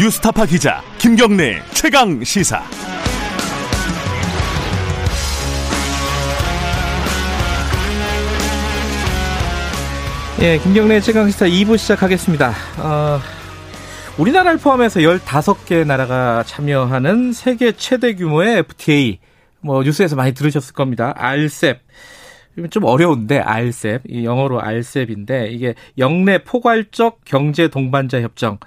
뉴스타파 기자 김경래 최강 시사. 예, 김경래 최강 시사 2부 시작하겠습니다. 어, 우리나라를 포함해서 15개 나라가 참여하는 세계 최대 규모의 FTA, 뭐 뉴스에서 많이 들으셨을 겁니다. RCEP. 좀 어려운데 이 영어로 RCEP인데 이게 영내 포괄적 경제 동반자 협정.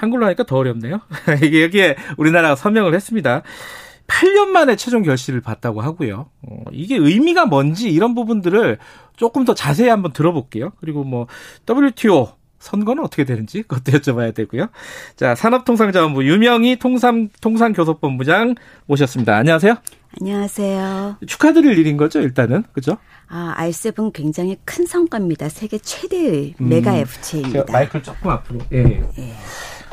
한글로 하니까 더 어렵네요. 이게 여기에 우리나라가 서명을 했습니다. 8년 만에 최종 결실을 봤다고 하고요. 어, 이게 의미가 뭔지 이런 부분들을 조금 더 자세히 한번 들어볼게요. 그리고 뭐 WTO 선거는 어떻게 되는지 그것도 여쭤봐야 되고요. 자, 산업통상자원부 유명희 통상 통상교섭본부장 모셨습니다. 안녕하세요. 안녕하세요. 축하드릴 일인 거죠, 일단은. 그죠? 아, R7 굉장히 큰 성과입니다. 세계 최대의 음, 메가 FTA입니다. 마이크를 조금 앞으로. 예. 예.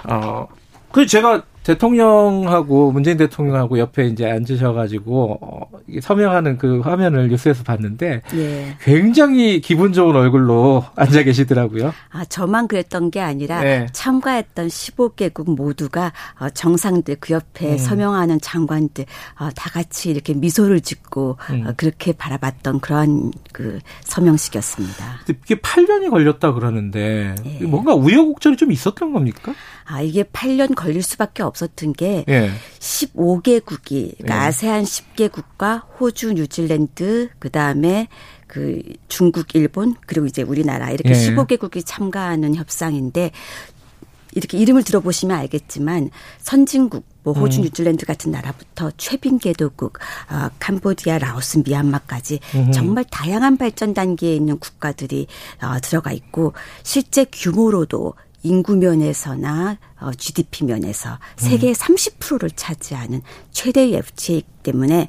어, 그 제가 대통령하고 문재인 대통령하고 옆에 이제 앉으셔가지고 어, 서명하는 그 화면을 뉴스에서 봤는데 예. 굉장히 기분 좋은 얼굴로 앉아 계시더라고요. 아 저만 그랬던 게 아니라 네. 참가했던 15개국 모두가 어, 정상들 그 옆에 음. 서명하는 장관들 어, 다 같이 이렇게 미소를 짓고 음. 그렇게 바라봤던 그러한 그 서명식이었습니다. 이게 8년이 걸렸다 그러는데 예. 뭔가 우여곡절이 좀 있었던 겁니까? 아 이게 8년 걸릴 수밖에 없. 없었던 게 예. 15개국이 그러니까 예. 아세안 10개국과 호주, 뉴질랜드 그다음에 그 중국, 일본 그리고 이제 우리나라 이렇게 예. 15개국이 참가하는 협상인데 이렇게 이름을 들어보시면 알겠지만 선진국 뭐 호주, 음. 뉴질랜드 같은 나라부터 최빈개도국, 어, 캄보디아, 라오스, 미얀마까지 음. 정말 다양한 발전 단계에 있는 국가들이 어, 들어가 있고 실제 규모로도 인구 면에서나 어, GDP 면에서 세계 음. 30%를 차지하는 최대의 FTA이기 때문에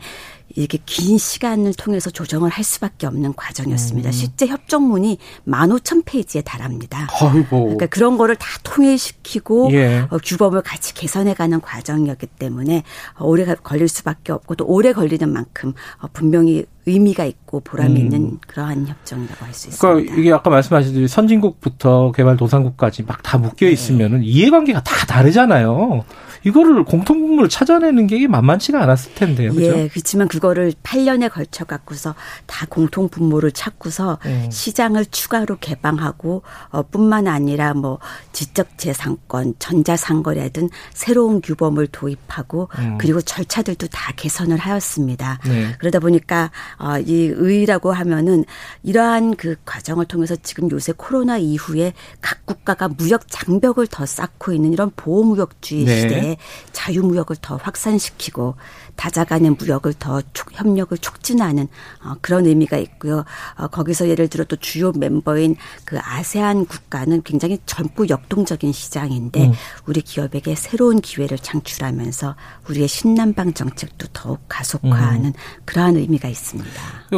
이렇게 긴 시간을 통해서 조정을 할 수밖에 없는 과정이었습니다. 음. 실제 협정문이 15,000페이지에 달합니다. 아이고. 그러니까 그런 거를 다 통일시키고 예. 어, 규범을 같이 개선해가는 과정이었기 때문에 오래 걸릴 수밖에 없고 또 오래 걸리는 만큼 어, 분명히 의미가 있고 보람이 음. 있는 그러한 협정이라고 할 수 있습니다. 그러니까 이게 아까 말씀하신 선진국부터 개발도상국까지 막 다 묶여 네. 있으면은 네. 이해관계가 다 다르잖아요. 이거를 공통분모를 찾아내는 게 만만치가 않았을 텐데요. 그죠? 예, 그렇지만 그거를 8년에 걸쳐 갖고서 다 공통분모를 찾고서 음. 시장을 추가로 개방하고 어, 뿐만 아니라 뭐 지적재산권, 전자상거래든 새로운 규범을 도입하고 음. 그리고 절차들도 다 개선을 하였습니다. 네. 그러다 보니까 어, 이 의라고 하면은 이러한 그 과정을 통해서 지금 요새 코로나 이후에 각 국가가 무역 장벽을 더 쌓고 있는 이런 보호무역주의 네. 시대에 자유무역을 더 확산시키고 다자 간의 무역을 더 촉, 협력을 촉진하는 어, 그런 의미가 있고요. 어, 거기서 예를 들어 또 주요 멤버인 그 아세안 국가는 굉장히 젊고 역동적인 시장인데 음. 우리 기업에게 새로운 기회를 창출하면서 우리의 신남방 정책도 더욱 가속화하는 음. 그러한 의미가 있습니다.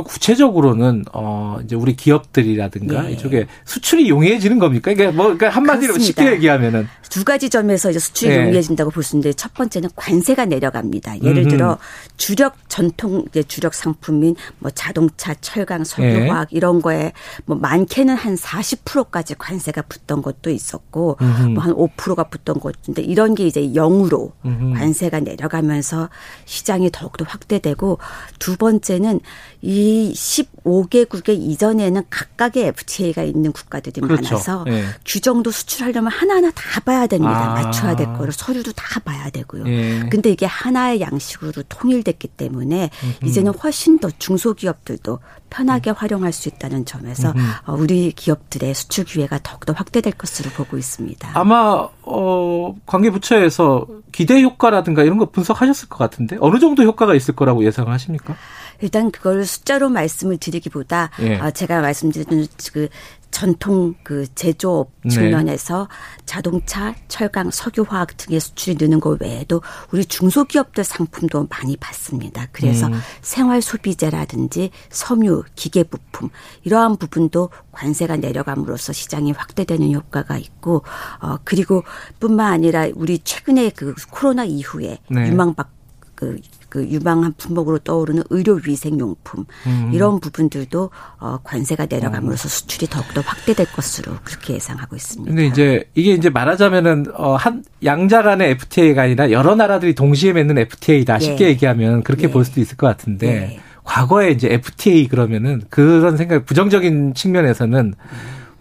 구체적으로는 어 이제 우리 기업들이라든가 네. 이쪽에 수출이 용이해지는 겁니까? 이게 뭐 그러니까 한마디로 그렇습니다. 쉽게 얘기하면은 두 가지 점에서 이제 수출이 네. 용이해진다고 볼 수 있는데 첫 번째는 관세가 내려갑니다. 예를 들어 주력 전통 이제 주력 상품인 뭐 자동차, 철강, 석유화학 네. 이런 거에 뭐 많게는 한 40%까지 관세가 붙던 것도 있었고 뭐 한 5%가 붙던 것인데 이런 게 이제 0으로 음흠. 관세가 내려가면서 시장이 더욱더 확대되고 두 번째는 이 15개국의 이전에는 각각의 FTA가 있는 국가들이 그렇죠. 많아서 네. 규정도 수출하려면 하나하나 다 봐야 됩니다. 아. 맞춰야 될 거를 서류도 다 봐야 되고요. 네. 근데 이게 하나의 양식으로 통일됐기 때문에 음흠. 이제는 훨씬 더 중소기업들도 편하게 음. 활용할 수 있다는 점에서 음흠. 우리 기업들의 수출 기회가 더욱더 확대될 것으로 보고 있습니다. 아마 어 관계 부처에서 기대 효과라든가 이런 거 분석하셨을 것 같은데 어느 정도 효과가 있을 거라고 예상을 하십니까? 일단 그걸 숫자로 말씀을 드리기보다 예. 어, 제가 말씀드린 그 전통 그 제조업 네. 측면에서 네. 자동차, 철강, 석유화학 등의 수출이 느는 것 외에도 우리 중소기업들 상품도 많이 받습니다. 그래서 음. 생활 소비재라든지 섬유, 기계 부품 이러한 부분도 관세가 내려감으로써 시장이 확대되는 효과가 있고 어 그리고 뿐만 아니라 우리 최근에 그 코로나 이후에 네. 유망박 그 그 유망한 품목으로 떠오르는 의료 위생 용품 음. 이런 부분들도 어, 관세가 내려감으로써 수출이 더욱더 확대될 것으로 그렇게 예상하고 있습니다. 근데 이제 이게 이제 말하자면은 어, 한 양자 간의 FTA가 아니라 여러 나라들이 동시에 맺는 FTA다 쉽게 예. 얘기하면 그렇게 예. 볼 수도 있을 것 같은데. 예. 과거에 이제 FTA 그러면은 그런 생각 부정적인 측면에서는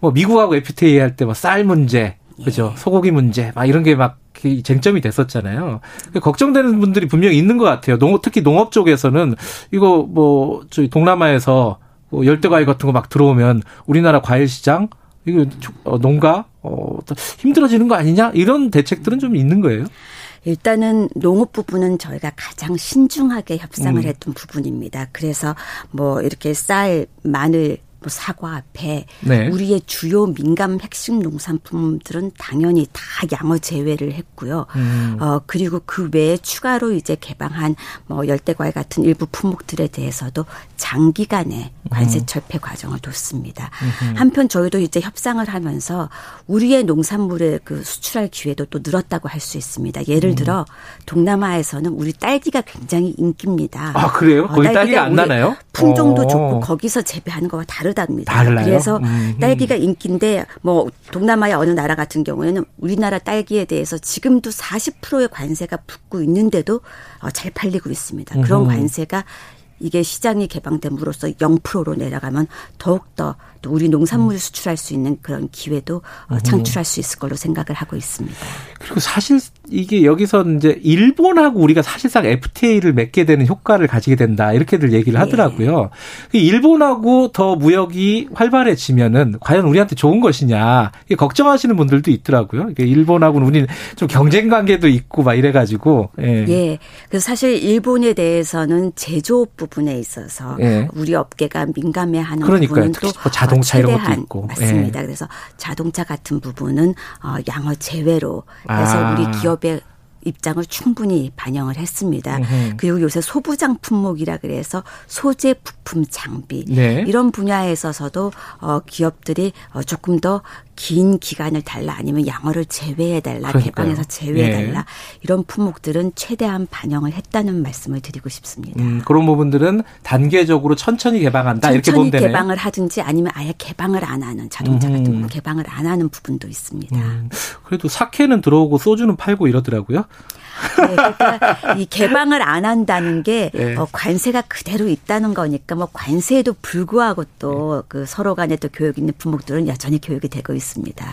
뭐 미국하고 FTA 할 때 뭐 쌀 문제 그죠 예. 소고기 문제 막 이런 게 막 쟁점이 됐었잖아요. 걱정되는 분들이 분명히 있는 것 같아요. 농 특히 농업 쪽에서는 이거 뭐 저희 동남아에서 뭐 열대과일 같은 거 막 들어오면 우리나라 과일 시장 이거 어, 농가 어 힘들어지는 거 아니냐 이런 대책들은 좀 있는 거예요. 일단은 농업 부분은 저희가 가장 신중하게 협상을 음. 했던 부분입니다. 그래서 뭐 이렇게 쌀, 마늘, 뭐 사과, 배, 네. 우리의 주요 민감 핵심 농산품들은 당연히 다 양어 제외를 했고요. 음. 어 그리고 그 외에 추가로 이제 개방한 뭐 열대과일 같은 일부 품목들에 대해서도 장기간의 관세 음. 철폐 과정을 뒀습니다. 음. 한편 저희도 이제 협상을 하면서 우리의 농산물을 그 수출할 기회도 또 늘었다고 할 수 있습니다. 예를 음. 들어 동남아에서는 우리 딸기가 굉장히 인기입니다. 아 그래요? 거기 어, 딸기가, 딸기가 안 나나요? 품종도 오. 좋고 거기서 재배하는 거와 다른 다르답니다. 달라요? 그래서 음. 딸기가 인기인데 뭐 동남아의 어느 나라 같은 경우에는 우리나라 딸기에 대해서 지금도 40%의 관세가 붙고 있는데도 어, 잘 팔리고 있습니다. 그런 관세가 이게 시장이 개방됨으로써 0%로 내려가면 더욱더 또 우리 농산물을 음. 수출할 수 있는 그런 기회도 어, 창출할 수 있을 걸로 생각을 하고 있습니다. 그리고 사실 이게 여기서 이제 일본하고 우리가 사실상 FTA를 맺게 되는 효과를 가지게 된다 이렇게들 얘기를 예. 하더라고요. 예. 일본하고 더 무역이 활발해지면은 과연 우리한테 좋은 것이냐 걱정하시는 분들도 있더라고요. 일본하고는 우리는 좀 경쟁 관계도 있고 막 이래가지고 예. 예. 그래서 사실 일본에 대해서는 제조업 부분에 있어서 예. 우리 업계가 민감해하는 부분은 또 자동차 이런 것도 있고 맞습니다. 예. 그래서 자동차 같은 부분은 어 양어 제외로 해서 아. 우리 기업 의 입장을 충분히 반영을 했습니다. 음흠. 그리고 요새 소부장 품목이라 그래서 소재 부품 장비 네. 이런 분야에 있어서도 어 기업들이 어 조금 더 긴 기간을 달라 아니면 양어를 제외해 달라 개방해서 제외해 달라 예. 이런 품목들은 최대한 반영을 했다는 말씀을 드리고 싶습니다. 음, 그런 부분들은 단계적으로 천천히 개방한다 천천히 이렇게 보면 되네요. 개방을 하든지 아니면 아예 개방을 안 하는 자동차 음. 같은 거 개방을 안 하는 부분도 있습니다. 음, 그래도 사케는 들어오고 소주는 팔고 이러더라고요. 네, 그러니까 이 개방을 안 한다는 게 네. 어, 관세가 그대로 있다는 거니까 뭐 관세에도 불구하고 또그 네. 서로 간에 또 교육 있는 부목들은 여전히 교육이 되고 있습니다.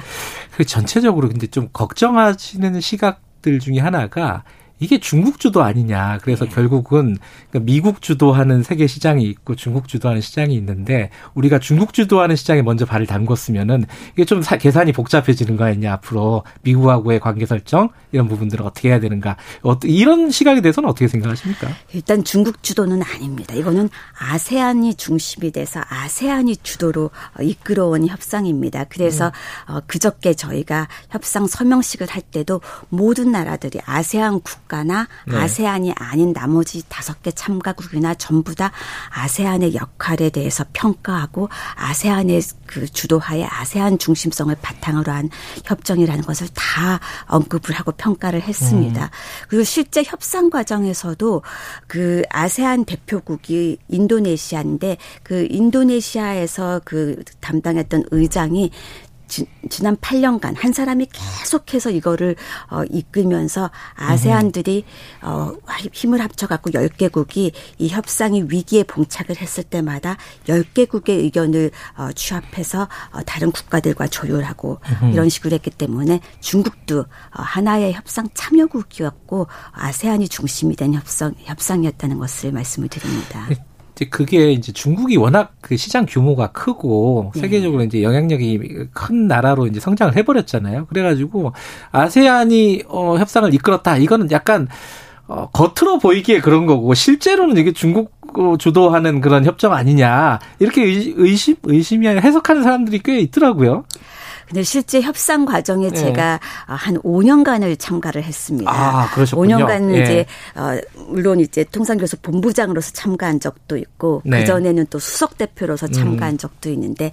그 전체적으로 근데 좀 걱정하시는 시각 들 중에 하나가 이게 중국 주도 아니냐. 그래서 네. 결국은 그러니까 미국 주도하는 세계 시장이 있고 중국 주도하는 시장이 있는데 우리가 중국 주도하는 시장에 먼저 발을 담궜으면은 이게 좀 계산이 복잡해지는 거 아니냐. 앞으로 미국하고의 관계 설정 이런 부분들을 어떻게 해야 되는가. 이런 시각에 대해서는 어떻게 생각하십니까? 일단 중국 주도는 아닙니다. 이거는 아세안이 중심이 돼서 아세안이 주도로 이끌어온 협상입니다. 그래서 음. 그저께 저희가 협상 서명식을 할 때도 모든 나라들이 아세안 국 국가나 네. 아세안이 아닌 나머지 다섯 개 참가국이나 전부 다 아세안의 역할에 대해서 평가하고 아세안의 그 주도하에 아세안 중심성을 바탕으로 한 협정이라는 것을 다 언급을 하고 평가를 했습니다. 음. 그리고 실제 협상 과정에서도 그 아세안 대표국이 인도네시아인데 그 인도네시아에서 그 담당했던 의장이 지, 난 8년간 한 사람이 계속해서 이거를 어, 이끌면서 아세안들이 어, 힘을 합쳐갖고 10개국이 이 협상이 위기에 봉착을 했을 때마다 10개국의 의견을 어, 취합해서 어, 다른 국가들과 조율하고 음흠. 이런 식으로 했기 때문에 중국도 어, 하나의 협상 참여국이었고 아세안이 중심이 된 협상, 협상이었다는 것을 말씀을 드립니다. 네. 이제 그게 이제 중국이 워낙 그 시장 규모가 크고 네. 세계적으로 이제 영향력이 큰 나라로 이제 성장을 해버렸잖아요. 그래가지고 아세안이 어 협상을 이끌었다. 이거는 약간 어 겉으로 보이기에 그런 거고 실제로는 이게 중국 주도하는 그런 협정 아니냐 이렇게 의심 의심이 해석하는 사람들이 꽤 있더라고요. 근데 실제 협상 과정에 예. 제가 한 5년간을 참가를 했습니다. 아, 그러셨군요. 5년간 예. 이제 어 물론 이제 통상교섭 본부장으로서 참가한 적도 있고 네. 그 전에는 또 수석 대표로서 참가한 음. 적도 있는데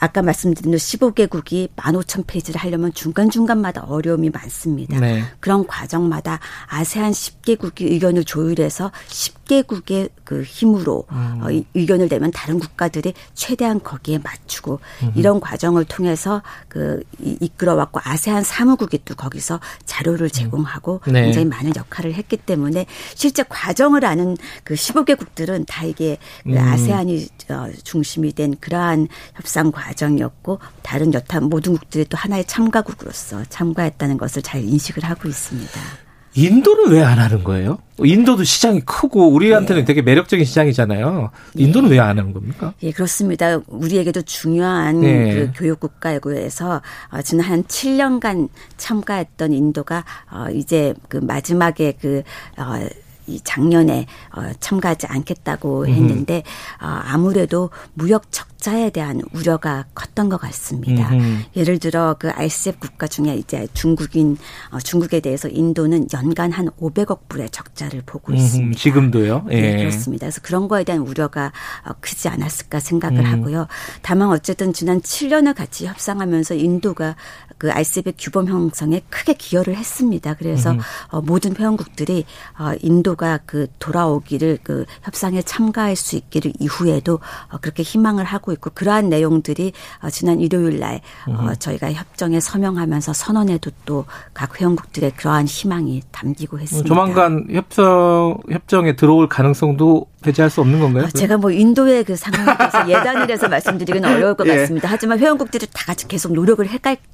아까 말씀드린 15개국이 15,000페이지를 하려면 중간중간마다 어려움이 많습니다. 네. 그런 과정마다 아세안 10개국이 의견을 조율해서 10 개국의 그 힘으로 음. 어, 의견을 내면 다른 국가들이 최대한 거기에 맞추고 음. 이런 과정을 통해서 그 이끌어왔고 아세안 사무국이 또 거기서 자료를 제공하고 네. 굉장히 많은 역할을 했기 때문에 실제 과정을 아는 그 15개국들은 다 이게 그 음. 아세안이 어, 중심이 된 그러한 협상 과정이었고 다른 여타 모든 국들이 또 하나의 참가국으로서 참가했다는 것을 잘 인식을 하고 있습니다. 인도는 왜 안 하는 거예요? 인도도 시장이 크고 우리한테는 네. 되게 매력적인 시장이잖아요. 인도는 네. 왜안 하는 겁니까? 예, 그렇습니다. 우리에게도 중요한 네. 그 교육 국가이고 해서 어, 지난 한 7년간 참가했던 인도가 어, 이제 그 마지막에 그 어, 이 작년에 어, 참가하지 않겠다고 했는데 어, 아무래도 무역 적자에 대한 우려가 컸던 것 같습니다. 음흠. 예를 들어 그 RCEP 국가 중에 이제 중국인 어, 중국에 대해서 인도는 연간 한 500억 불의 적자를 보고. 있습니다. 지금도요? 예. 네, 그렇습니다. 그래서 그런 거에 대한 우려가 어, 크지 않았을까 생각을 음. 하고요. 다만 어쨌든 지난 7년을 같이 협상하면서 인도가 그 RCEP 규범 형성에 크게 기여를 했습니다. 그래서 어, 모든 회원국들이 어, 인도 가 그 돌아오기를 그 협상에 참가할 수 있기를 이후에도 어, 그렇게 희망을 하고 있고 그러한 내용들이 어, 지난 일요일 날 어, 저희가 협정에 서명하면서 선언에도 또 각 회원국들의 그러한 희망이 담기고 했습니다. 조만간 협정 협정에 들어올 가능성도 배제할 수 없는 건가요? 아, 제가 뭐 인도의 그 상황에 대해서 예단을 해서 말씀드리기는 어려울 것 예. 같습니다. 하지만 회원국들이 다 같이 계속 노력을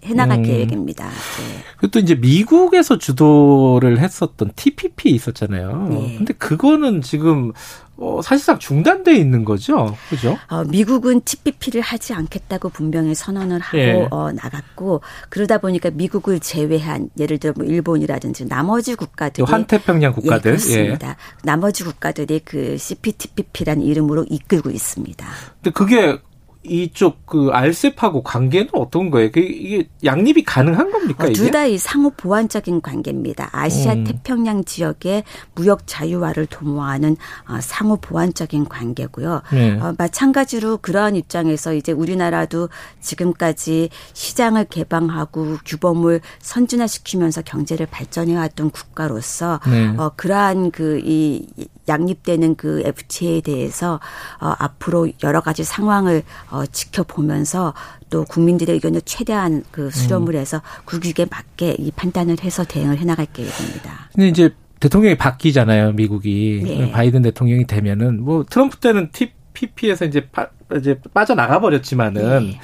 해나갈 음. 계획입니다. 네. 그리고 또 이제 미국에서 주도를 했었던 TPP 있었잖아요. 네. 근데 그거는 지금 어, 사실상 중단돼 있는 거죠, 그죠? 어, 미국은 TPP를 하지 않겠다고 분명히 선언을 하고 예. 어, 나갔고 그러다 보니까 미국을 제외한 예를 들어 뭐 일본이라든지 나머지 국가들 환태평양 국가들 예, 그렇습니다. 예. 나머지 국가들이 그 CPTPP라는 이름으로 이끌고 있습니다. 근데 그게 이쪽 그 알셉하고 관계는 어떤 거예요? 그 이게 양립이 가능한 겁니까? 어, 둘다 이 상호 보완적인 관계입니다. 아시아 음. 태평양 지역의 무역 자유화를 도모하는 어, 상호 보완적인 관계고요. 네. 어, 마찬가지로 그러한 입장에서 이제 우리나라도 지금까지 시장을 개방하고 규범을 선진화시키면서 경제를 발전해왔던 국가로서 네. 어, 그러한 그 이 양립되는 그 FTA에 대해서 어, 앞으로 여러 가지 상황을 어, 지켜보면서 또 국민들의 의견을 최대한 그 수렴을 음. 해서 국익에 맞게 이 판단을 해서 대응을 해나갈 계획입니다. 근데 이제 대통령이 바뀌잖아요, 미국이 네. 바이든 대통령이 되면은 뭐 트럼프 때는 TPP에서 이제 파, 이제 빠져나가 버렸지만은. 네.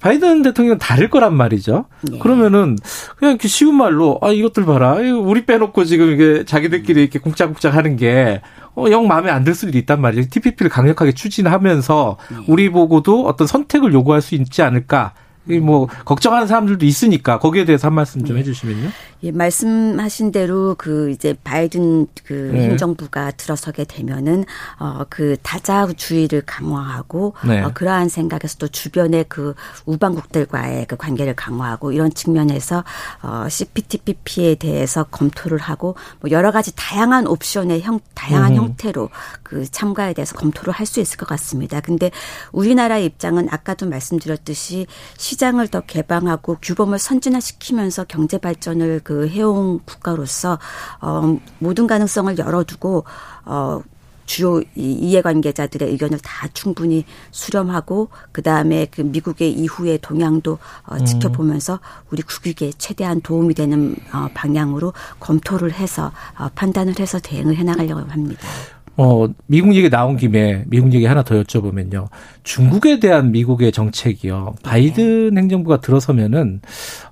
바이든 대통령은 다를 거란 말이죠. 네. 그러면은 그냥 이렇게 쉬운 말로 아 이것들 봐라. 우리 빼놓고 지금 이게 자기들끼리 이렇게 쿵짝쿵짝 하는 게 어, 영 마음에 안 들 수도 있단 말이죠. TPP를 강력하게 추진하면서 네. 우리 보고도 어떤 선택을 요구할 수 있지 않을까. 뭐 걱정하는 사람들도 있으니까 거기에 대해서 한 말씀 좀 네. 해주시면요. 예, 말씀하신 대로 그 이제 바이든 그 네. 행정부가 들어서게 되면은 어그 다자주의를 강화하고 네. 어, 그러한 생각에서 또 주변의 그 우방국들과의 그 관계를 강화하고 이런 측면에서 어 CPTPP에 대해서 검토를 하고 뭐 여러 가지 다양한 옵션의 형 다양한 음. 형태로 그 참가에 대해서 검토를 할 수 있을 것 같습니다. 근데 우리나라의 입장은 아까도 말씀드렸듯이 시장을 더 개방하고 규범을 선진화시키면서 경제 발전을 그 해온 국가로서 어 모든 가능성을 열어두고 어 주요 이해관계자들의 의견을 다 충분히 수렴하고 그 다음에 그 미국의 이후의 동향도 어, 음. 지켜보면서 우리 국익에 최대한 도움이 되는 어, 방향으로 검토를 해서 어, 판단을 해서 대응을 해나가려고 합니다. 어, 미국 얘기 나온 김에 미국 얘기 하나 더 여쭤보면요. 중국에 대한 미국의 정책이요. 바이든 네. 행정부가 들어서면은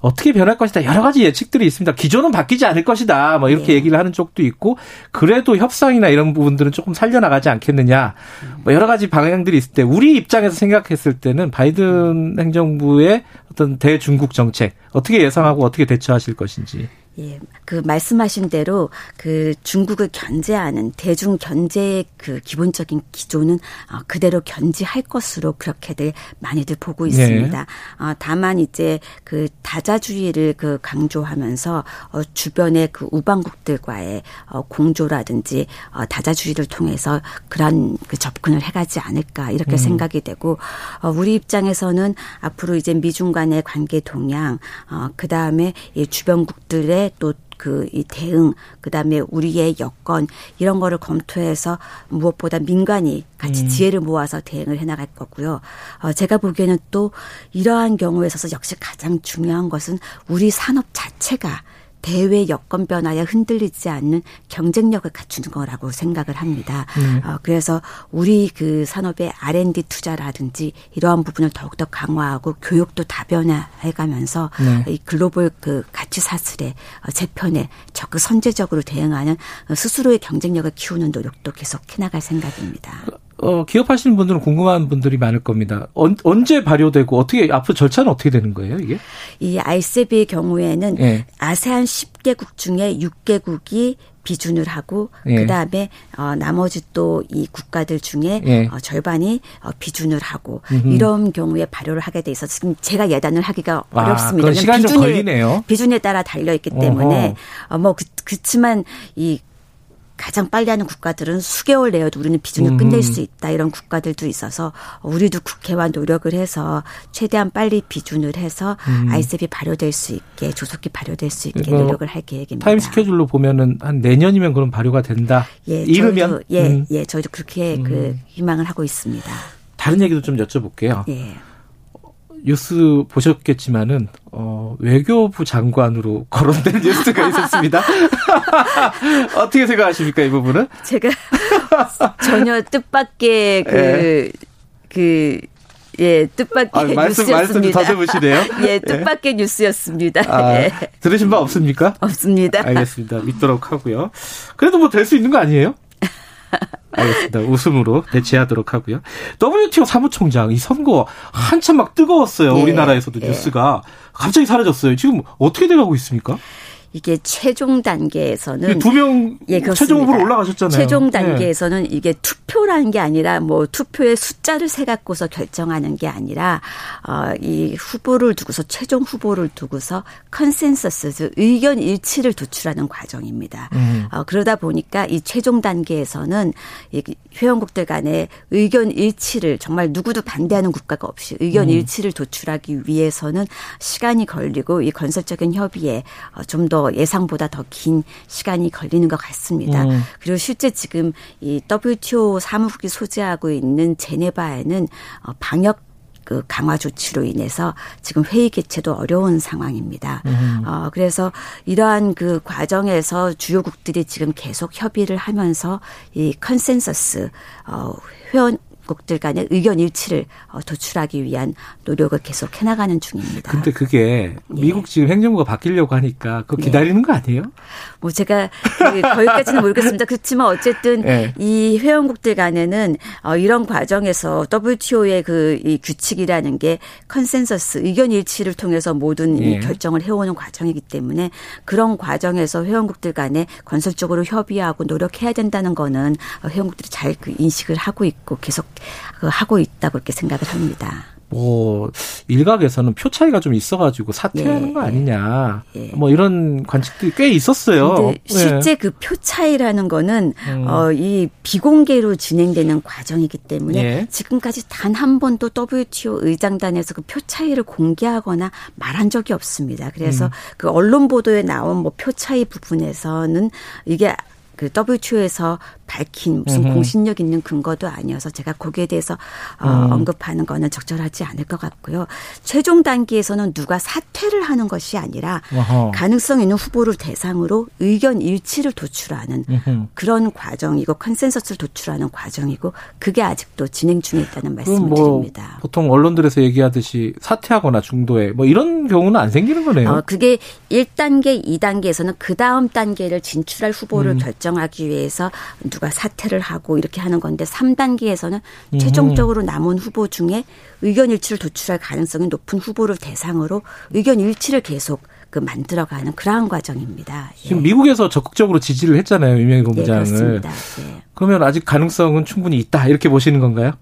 어떻게 변할 것이다. 여러 가지 예측들이 있습니다. 기존은 바뀌지 않을 것이다. 뭐 이렇게 네. 얘기를 하는 쪽도 있고 그래도 협상이나 이런 부분들은 조금 살려나가지 않겠느냐. 뭐 여러 가지 방향들이 있을 때 우리 입장에서 생각했을 때는 바이든 행정부의 어떤 대중국 정책 어떻게 예상하고 어떻게 대처하실 것인지. 예, 그 말씀하신 대로 그 중국을 견제하는 대중 견제의 그 기본적인 기조는 어, 그대로 견지할 것으로 그렇게들 많이들 보고 있습니다. 네. 어, 다만 이제 그 다자주의를 그 강조하면서 어, 주변의 그 우방국들과의 어, 공조라든지 어, 다자주의를 통해서 그런 그 접근을 해가지 않을까 이렇게 음. 생각이 되고 어, 우리 입장에서는 앞으로 이제 미중 간의 관계 동향, 어, 그 다음에 이 주변국들의 또 그 이 대응 그다음에 우리의 여건 이런 거를 검토해서 무엇보다 민간이 같이 음. 지혜를 모아서 대응을 해 나갈 거고요. 어 제가 보기에는 또 이러한 경우에 있어서 역시 가장 중요한 것은 우리 산업 자체가 대외 여건 변화에 흔들리지 않는 경쟁력을 갖추는 거라고 생각을 합니다. 음. 어, 그래서 우리 그 산업의 R&D 투자라든지 이러한 부분을 더욱더 강화하고 교육도 다변화해가면서 네. 이 글로벌 그 가치 사슬의 어, 재편에 적극 선제적으로 대응하는 스스로의 경쟁력을 키우는 노력도 계속 해나갈 생각입니다. 어, 기업하시는 분들은 궁금한 분들이 많을 겁니다. 언, 제 발효되고 어떻게 앞으로 절차는 어떻게 되는 거예요, 이게? 이 RCEP의 경우에는 네. 아세안 10개국 중에 6개국이 비준을 하고 예. 그다음에 어 나머지 또 이 국가들 중에 예. 어 절반이 어 비준을 하고 음흠. 이런 경우에 발효를 하게 돼 있어서 지금 제가 예단을 하기가 아, 어렵습니다. 시간이 비준에, 걸리네요. 비준에 따라 달려 있기 때문에 어뭐 그, 그렇지만 이 가장 빨리 하는 국가들은 수개월 내에도 우리는 비준을 끝낼 음. 수 있다 이런 국가들도 있어서 우리도 국회와 노력을 해서 최대한 빨리 비준을 해서 음. 아이셉이 발효될 수 있게 조속히 발효될 수 있게 노력을 할 계획입니다. 타임 스케줄로 보면은 한 내년이면 그럼 발효가 된다. 예, 이르면 예, 음. 예, 저희도 그렇게 음. 그 희망을 하고 있습니다. 다른 얘기도 좀 여쭤볼게요. 예. 뉴스 보셨겠지만은 어, 외교부 장관으로 거론된 뉴스가 있었습니다. 어떻게 생각하십니까 이 부분은? 제가 전혀 뜻밖의 그 예. 그 예, 뜻밖의 아, 말씀, 뉴스였습니다. 말씀 더듬으시네요. 예, 뜻밖의 예. 뉴스였습니다. 아, 예. 들으신 바 없습니까? 없습니다. 알겠습니다. 믿도록 하고요. 그래도 뭐 될 수 있는 거 아니에요? 알겠습니다. 웃음으로 대체하도록 하고요. WTO 사무총장 이 선거 한참 막 뜨거웠어요. 예, 우리나라에서도 예. 뉴스가 갑자기 사라졌어요. 지금 어떻게 돼가고 있습니까? 이게 최종 단계에서는 두명 예, 최종 후보로 올라가셨잖아요. 최종 네. 단계에서는 네. 이게 투표라는 게 아니라 뭐 투표의 숫자를 세 갖고서 결정하는 게 아니라 어, 이 후보를 두고서 최종 후보를 두고서 컨센서스 의견 일치를 도출하는 과정입니다. 음. 어, 그러다 보니까 이 최종 단계에서는 이 회원국들 간의 의견 일치를 정말 누구도 반대하는 국가가 없이 의견 음. 일치를 도출하기 위해서는 시간이 걸리고 이 건설적인 협의에 어, 좀더 더 예상보다 더 긴 시간이 걸리는 것 같습니다. 음. 그리고 실제 지금 이 WTO 사무국이 소재하고 있는 제네바에는 어, 방역 그 강화 조치로 인해서 지금 회의 개최도 어려운 상황입니다. 음. 어, 그래서 이러한 그 과정에서 주요국들이 지금 계속 협의를 하면서 이 컨센서스 어, 회원 국들 간의 의견 일치를 어, 도출하기 위한 노력을 계속 해나가는 중입니다. 근데 그게 예. 미국 지금 행정부가 바뀌려고 하니까 그거 네. 기다리는 네. 거 아니에요? 뭐 제가 그 거기까지는 모르겠습니다. 그렇지만 어쨌든 네. 이 회원국들 간에는 어, 이런 과정에서 WTO의 그 이 규칙이라는 게 컨센서스 의견 일치를 통해서 모든 예. 결정을 해오는 과정이기 때문에 그런 과정에서 회원국들 간에 건설적으로 협의하고 노력해야 된다는 거는 회원국들이 잘 그 인식을 하고 있고 계속 그 하고 있다고 이렇게 생각을 합니다. 뭐 일각에서는 표 차이가 좀 있어가지고 사퇴하는 예, 거 아니냐 예. 뭐 이런 관측들이 꽤 있었어요. 근데 실제 예. 그 표 차이라는 거는 음. 어 이 비공개로 진행되는 과정이기 때문에 예. 지금까지 단 한 번도 WTO 의장단에서 그 표 차이를 공개하거나 말한 적이 없습니다. 그래서 음. 그 언론 보도에 나온 뭐 표 차이 부분에서는 이게 그 WTO에서 밝힌 무슨 음흠. 공신력 있는 근거도 아니어서 제가 거기에 대해서 어, 음. 언급하는 거는 적절하지 않을 것 같고요. 최종 단계에서는 누가 사퇴를 하는 것이 아니라 어허. 가능성 있는 후보를 대상으로 의견 일치를 도출하는 음흠. 그런 과정이고 컨센서스를 도출하는 과정이고 그게 아직도 진행 중에 있다는 말씀을 뭐 드립니다. 보통 언론들에서 얘기하듯이 사퇴하거나 중도에 뭐 이런 경우는 안 생기는 거네요. 어, 그게 1단계, 2단계에서는 그 다음 단계를 진출할 후보를 음. 결정 결정하기 위해서 누가 사퇴를 하고 이렇게 하는 건데 3단계에서는 음. 최종적으로 남은 후보 중에 의견 일치를 도출할 가능성이 높은 후보를 대상으로 의견 일치를 계속 그 만들어가는 그러한 과정입니다. 예. 지금 미국에서 적극적으로 지지를 했잖아요, 유명희 본부장을. 예, 그렇습니다. 예. 그러면 아직 가능성은 충분히 있다 이렇게 보시는 건가요?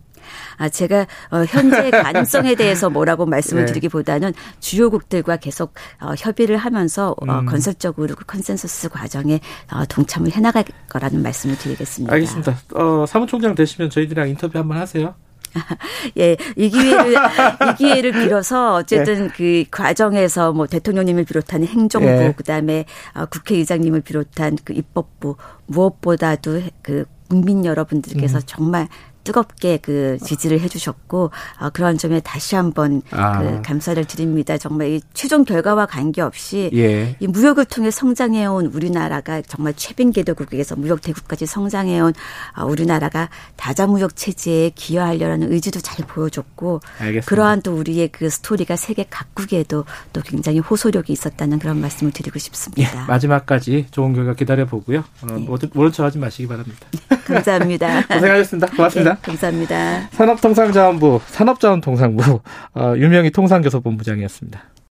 아, 제가 어, 현재 가능성에 대해서 뭐라고 말씀을 네. 드리기보다는 주요국들과 계속 어, 협의를 하면서 어, 음. 건설적으로 그 컨센서스 과정에 어, 동참을 해나갈 거라는 말씀을 드리겠습니다. 알겠습니다. 어, 사무총장 되시면 저희들이랑 인터뷰 한번 하세요. 예, 이 기회를 이 기회를 빌어서 어쨌든 네. 그 과정에서 뭐 대통령님을 비롯한 행정부 네. 그다음에 어, 국회의장님을 비롯한 그 입법부 무엇보다도 그 국민 여러분들께서 음. 정말 뜨겁게 그 지지를 해주셨고 어, 그런 점에 다시 한번 아. 그 감사를 드립니다. 정말 이 최종 결과와 관계없이 예. 이 무역을 통해 성장해온 우리나라가 정말 최빈 개도국에서 무역 대국까지 성장해온 어, 우리나라가 다자 무역 체제에 기여하려는 의지도 잘 보여줬고 알겠습니다. 그러한 또 우리의 그 스토리가 세계 각국에도 또 굉장히 호소력이 있었다는 그런 말씀을 드리고 싶습니다. 예, 마지막까지 좋은 결과 기다려 보고요. 어, 예. 모른 척하지 마시기 바랍니다. 감사합니다. 고생하셨습니다. 고맙습니다. 네, 감사합니다. 산업통상자원부, 산업자원통상부, 어, 유명희 통상교섭본부장이었습니다.